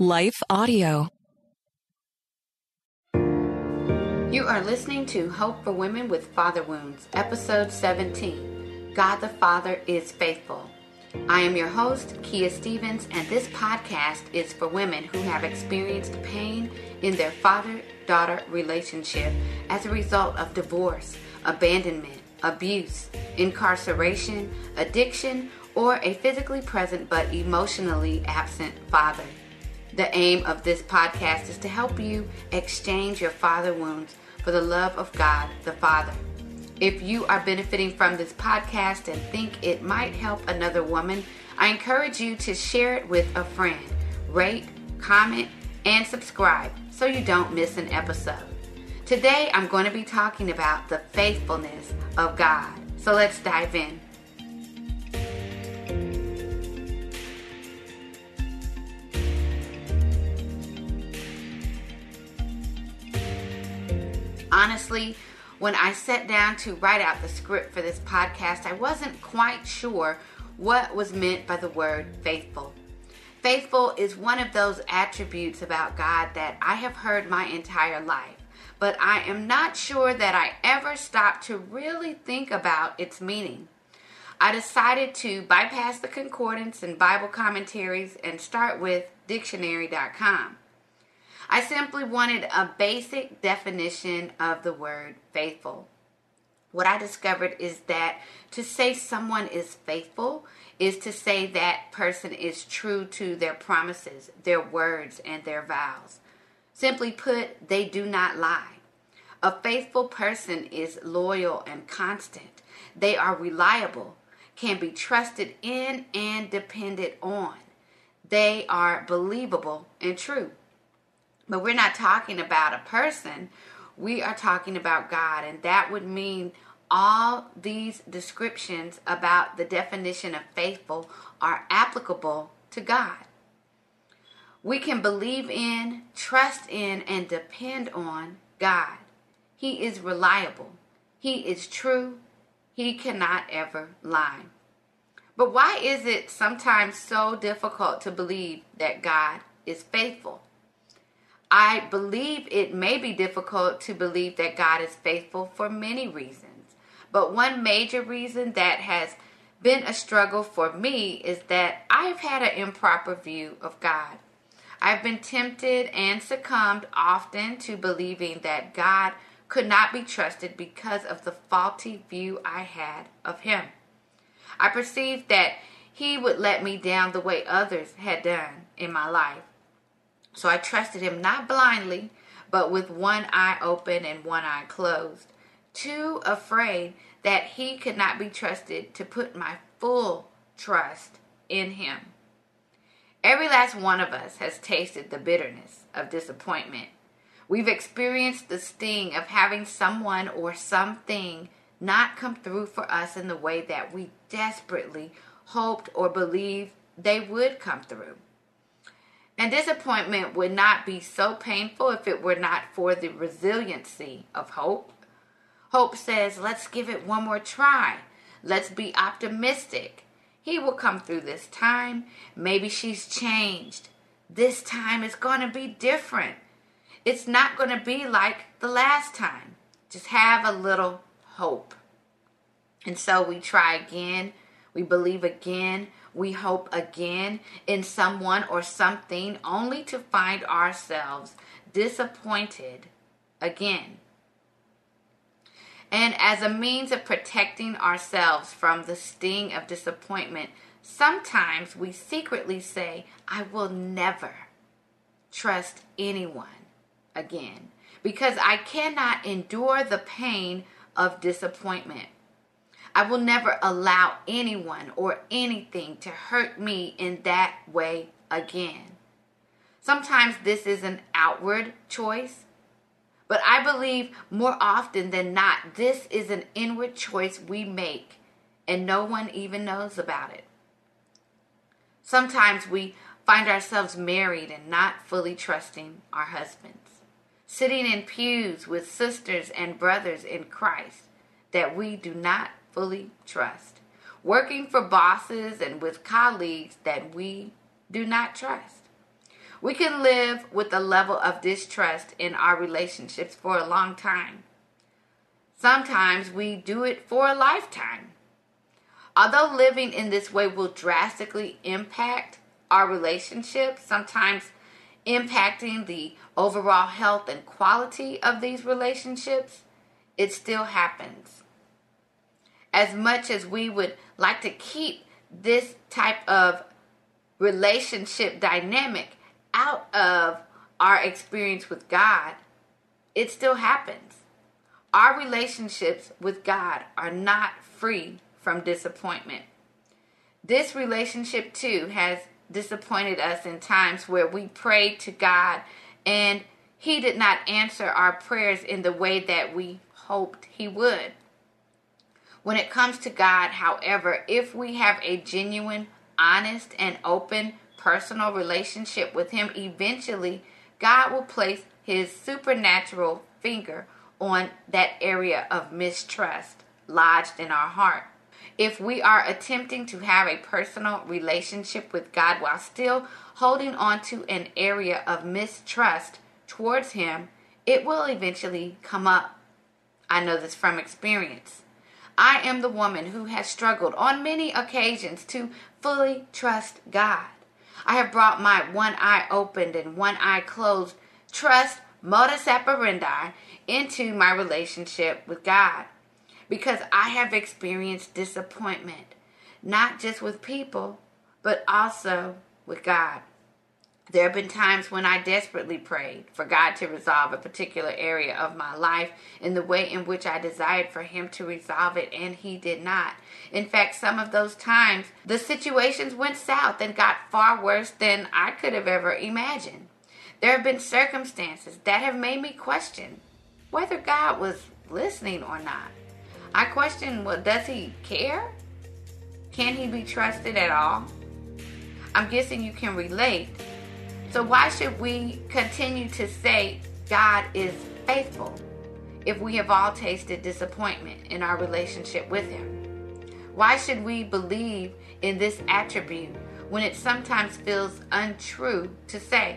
Life Audio. You are listening to Hope for Women with Father Wounds, episode 17. God the Father is faithful. I am your host, Kia Stephens, and this podcast is for women who have experienced pain in their father daughter relationship as a result of divorce, abandonment, abuse, incarceration, addiction, or a physically present but emotionally absent father. The aim of this podcast is to help you exchange your father wounds for the love of God the Father. If you are benefiting from this podcast and think it might help another woman, I encourage you to share it with a friend. Rate, comment, and subscribe so you don't miss an episode. Today I'm going to be talking about the faithfulness of God. So let's dive in. Honestly, when I sat down to write out the script for this podcast, I wasn't quite sure what was meant by the word faithful. Faithful is one of those attributes about God that I have heard my entire life, but I am not sure that I ever stopped to really think about its meaning. I decided to bypass the concordance and Bible commentaries and start with dictionary.com. I simply wanted a basic definition of the word faithful. What I discovered is that to say someone is faithful is to say that person is true to their promises, their words, and their vows. Simply put, they do not lie. A faithful person is loyal and constant. They are reliable, can be trusted in and depended on. They are believable and true. But we're not talking about a person, we are talking about God, and that would mean all these descriptions about the definition of faithful are applicable to God. We can believe in, trust in, and depend on God. He is reliable. He is true. He cannot ever lie. But why is it sometimes so difficult to believe that God is faithful? I believe it may be difficult to believe that God is faithful for many reasons. But one major reason that has been a struggle for me is that I've had an improper view of God. I've been tempted and succumbed often to believing that God could not be trusted because of the faulty view I had of Him. I perceived that He would let me down the way others had done in my life. So I trusted him not blindly, but with one eye open and one eye closed, too afraid that he could not be trusted to put my full trust in him. Every last one of us has tasted the bitterness of disappointment. We've experienced the sting of having someone or something not come through for us in the way that we desperately hoped or believed they would come through. And disappointment would not be so painful if it were not for the resiliency of hope. Hope says, let's give it one more try. Let's be optimistic. He will come through this time. Maybe she's changed. This time is going to be different. It's not going to be like the last time. Just have a little hope. And so we try again. We believe again we hope again in someone or something only to find ourselves disappointed again. And as a means of protecting ourselves from the sting of disappointment, sometimes we secretly say, I will never trust anyone again because I cannot endure the pain of disappointment. I will never allow anyone or anything to hurt me in that way again. Sometimes this is an outward choice, but I believe more often than not, this is an inward choice we make and no one even knows about it. Sometimes we find ourselves married and not fully trusting our husbands, sitting in pews with sisters and brothers in Christ that we do not fully trust. Working for bosses and with colleagues that we do not trust. We can live with a level of distrust in our relationships for a long time. Sometimes we do it for a lifetime. Although living in this way will drastically impact our relationships, sometimes impacting the overall health and quality of these relationships, it still happens. As much as we would like to keep this type of relationship dynamic out of our experience with God, it still happens. Our relationships with God are not free from disappointment. This relationship, too, has disappointed us in times where we prayed to God and He did not answer our prayers in the way that we hoped He would. When it comes to God, however, if we have a genuine, honest, and open personal relationship with Him, eventually God will place His supernatural finger on that area of mistrust lodged in our heart. If we are attempting to have a personal relationship with God while still holding on to an area of mistrust towards Him, it will eventually come up. I know this from experience. I am the woman who has struggled on many occasions to fully trust God. I have brought my one eye opened and one eye closed trust modus operandi into my relationship with God because I have experienced disappointment, not just with people, but also with God. There have been times when I desperately prayed for God to resolve a particular area of my life in the way in which I desired for Him to resolve it, and He did not. In fact, some of those times, the situations went south and got far worse than I could have ever imagined. There have been circumstances that have made me question whether God was listening or not. I question, well, does he care? Can he be trusted at all? I'm guessing you can relate. So, why should we continue to say God is faithful if we have all tasted disappointment in our relationship with Him? Why should we believe in this attribute when it sometimes feels untrue to say?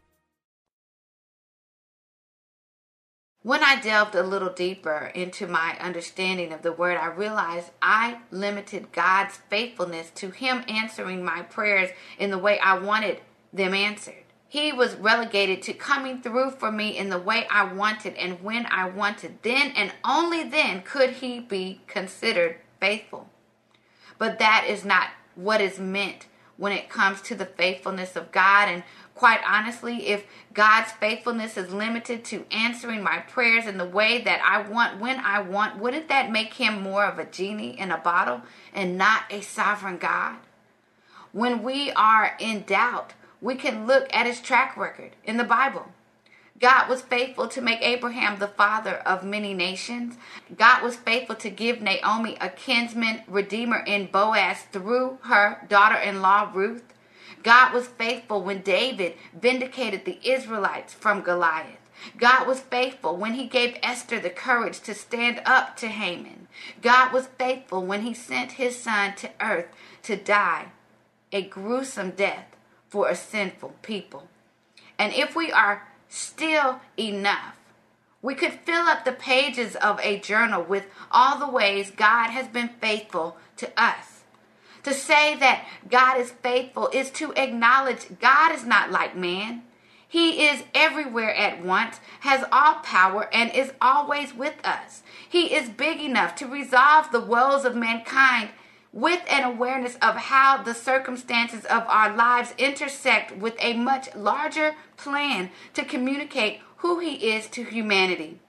When I delved a little deeper into my understanding of the word, I realized I limited God's faithfulness to Him answering my prayers in the way I wanted them answered. He was relegated to coming through for me in the way I wanted and when I wanted. Then and only then could He be considered faithful. But that is not what is meant when it comes to the faithfulness of God and quite honestly, if God's faithfulness is limited to answering my prayers in the way that I want when I want, wouldn't that make him more of a genie in a bottle and not a sovereign God? When we are in doubt, we can look at his track record in the Bible. God was faithful to make Abraham the father of many nations. God was faithful to give Naomi a kinsman redeemer in Boaz through her daughter in law Ruth. God was faithful when David vindicated the Israelites from Goliath. God was faithful when he gave Esther the courage to stand up to Haman. God was faithful when he sent his son to earth to die a gruesome death for a sinful people. And if we are still enough, we could fill up the pages of a journal with all the ways God has been faithful to us. To say that God is faithful is to acknowledge God is not like man. He is everywhere at once, has all power, and is always with us. He is big enough to resolve the woes of mankind with an awareness of how the circumstances of our lives intersect with a much larger plan to communicate who He is to humanity.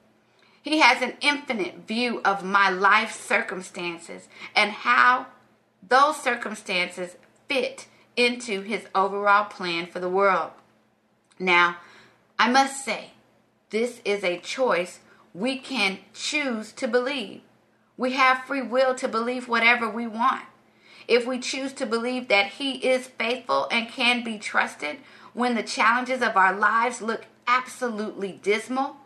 He has an infinite view of my life circumstances and how those circumstances fit into His overall plan for the world. Now, I must say, this is a choice we can choose to believe. We have free will to believe whatever we want. If we choose to believe that He is faithful and can be trusted when the challenges of our lives look absolutely dismal,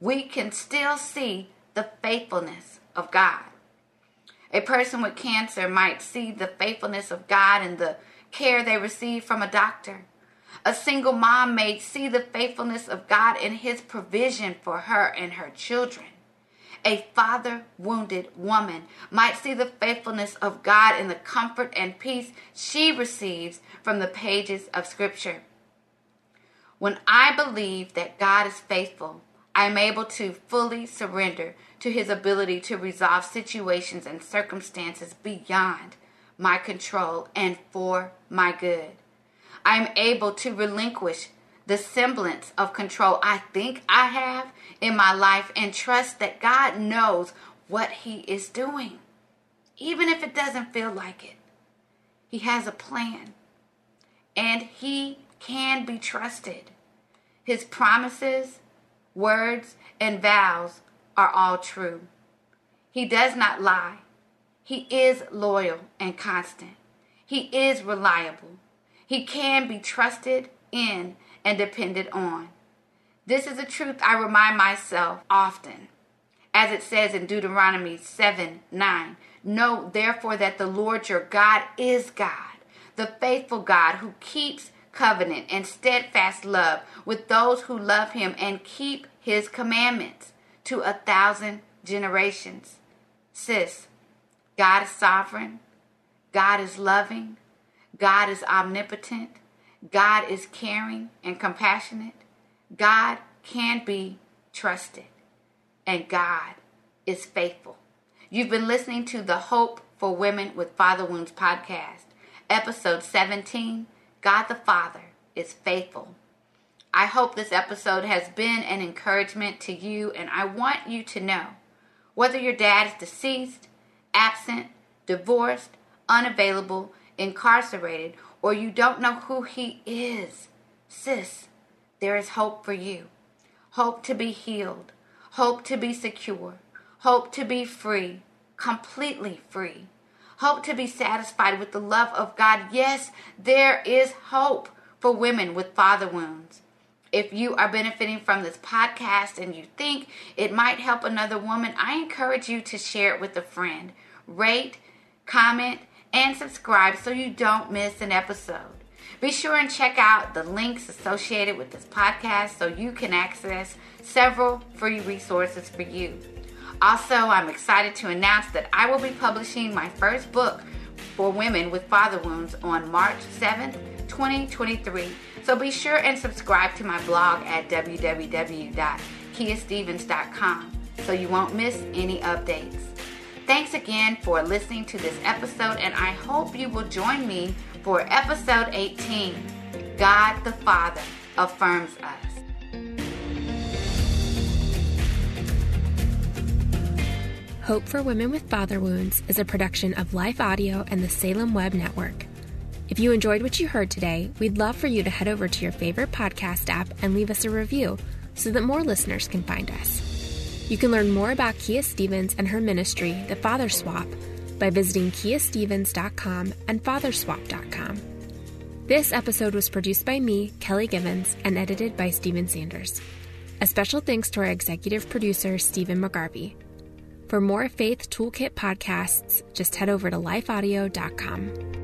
we can still see the faithfulness of God. A person with cancer might see the faithfulness of God in the care they receive from a doctor. A single mom may see the faithfulness of God in His provision for her and her children. A father wounded woman might see the faithfulness of God in the comfort and peace she receives from the pages of Scripture. When I believe that God is faithful, I am able to fully surrender to His ability to resolve situations and circumstances beyond my control and for my good. I am able to relinquish the semblance of control I think I have in my life and trust that God knows what He is doing, even if it doesn't feel like it. He has a plan, and He can be trusted. His promises, words, and vows are all true. He does not lie. He is loyal and constant. He is reliable. He can be trusted in and depended on. This is a truth I remind myself often. As it says in Deuteronomy 7 9, know therefore that the Lord your God is God, the faithful God who keeps covenant and steadfast love with those who love him and keep his commandments to a thousand generations. Sis, God is sovereign, God is loving, God is omnipotent, God is caring and compassionate. God can be trusted. And God is faithful. You've been listening to the Hope for Women with Father Wounds podcast, episode 17 God the Father is faithful. I hope this episode has been an encouragement to you, and I want you to know whether your dad is deceased, absent, divorced, unavailable, incarcerated, or you don't know who he is, sis, there is hope for you. Hope to be healed, hope to be secure, hope to be free, completely free, hope to be satisfied with the love of God. Yes, there is hope for women with father wounds. If you are benefiting from this podcast and you think it might help another woman, I encourage you to share it with a friend. Rate, comment, and subscribe so you don't miss an episode. Be sure and check out the links associated with this podcast so you can access several free resources for you. Also, I'm excited to announce that I will be publishing my first book for women with father wounds on March 7th, 2023. So be sure and subscribe to my blog at www.kiastephens.com so you won't miss any updates. Thanks again for listening to this episode, and I hope you will join me for episode 18 God the Father Affirms Us. Hope for Women with Father Wounds is a production of Life Audio and the Salem Web Network. If you enjoyed what you heard today, we'd love for you to head over to your favorite podcast app and leave us a review so that more listeners can find us. You can learn more about Kia Stephens and her ministry, The Father Swap, by visiting kiastephens.com and fatherswap.com. This episode was produced by me, Kelly Givens, and edited by Stephen Sanders. A special thanks to our executive producer, Stephen McGarvey. For more Faith Toolkit podcasts, just head over to lifeaudio.com.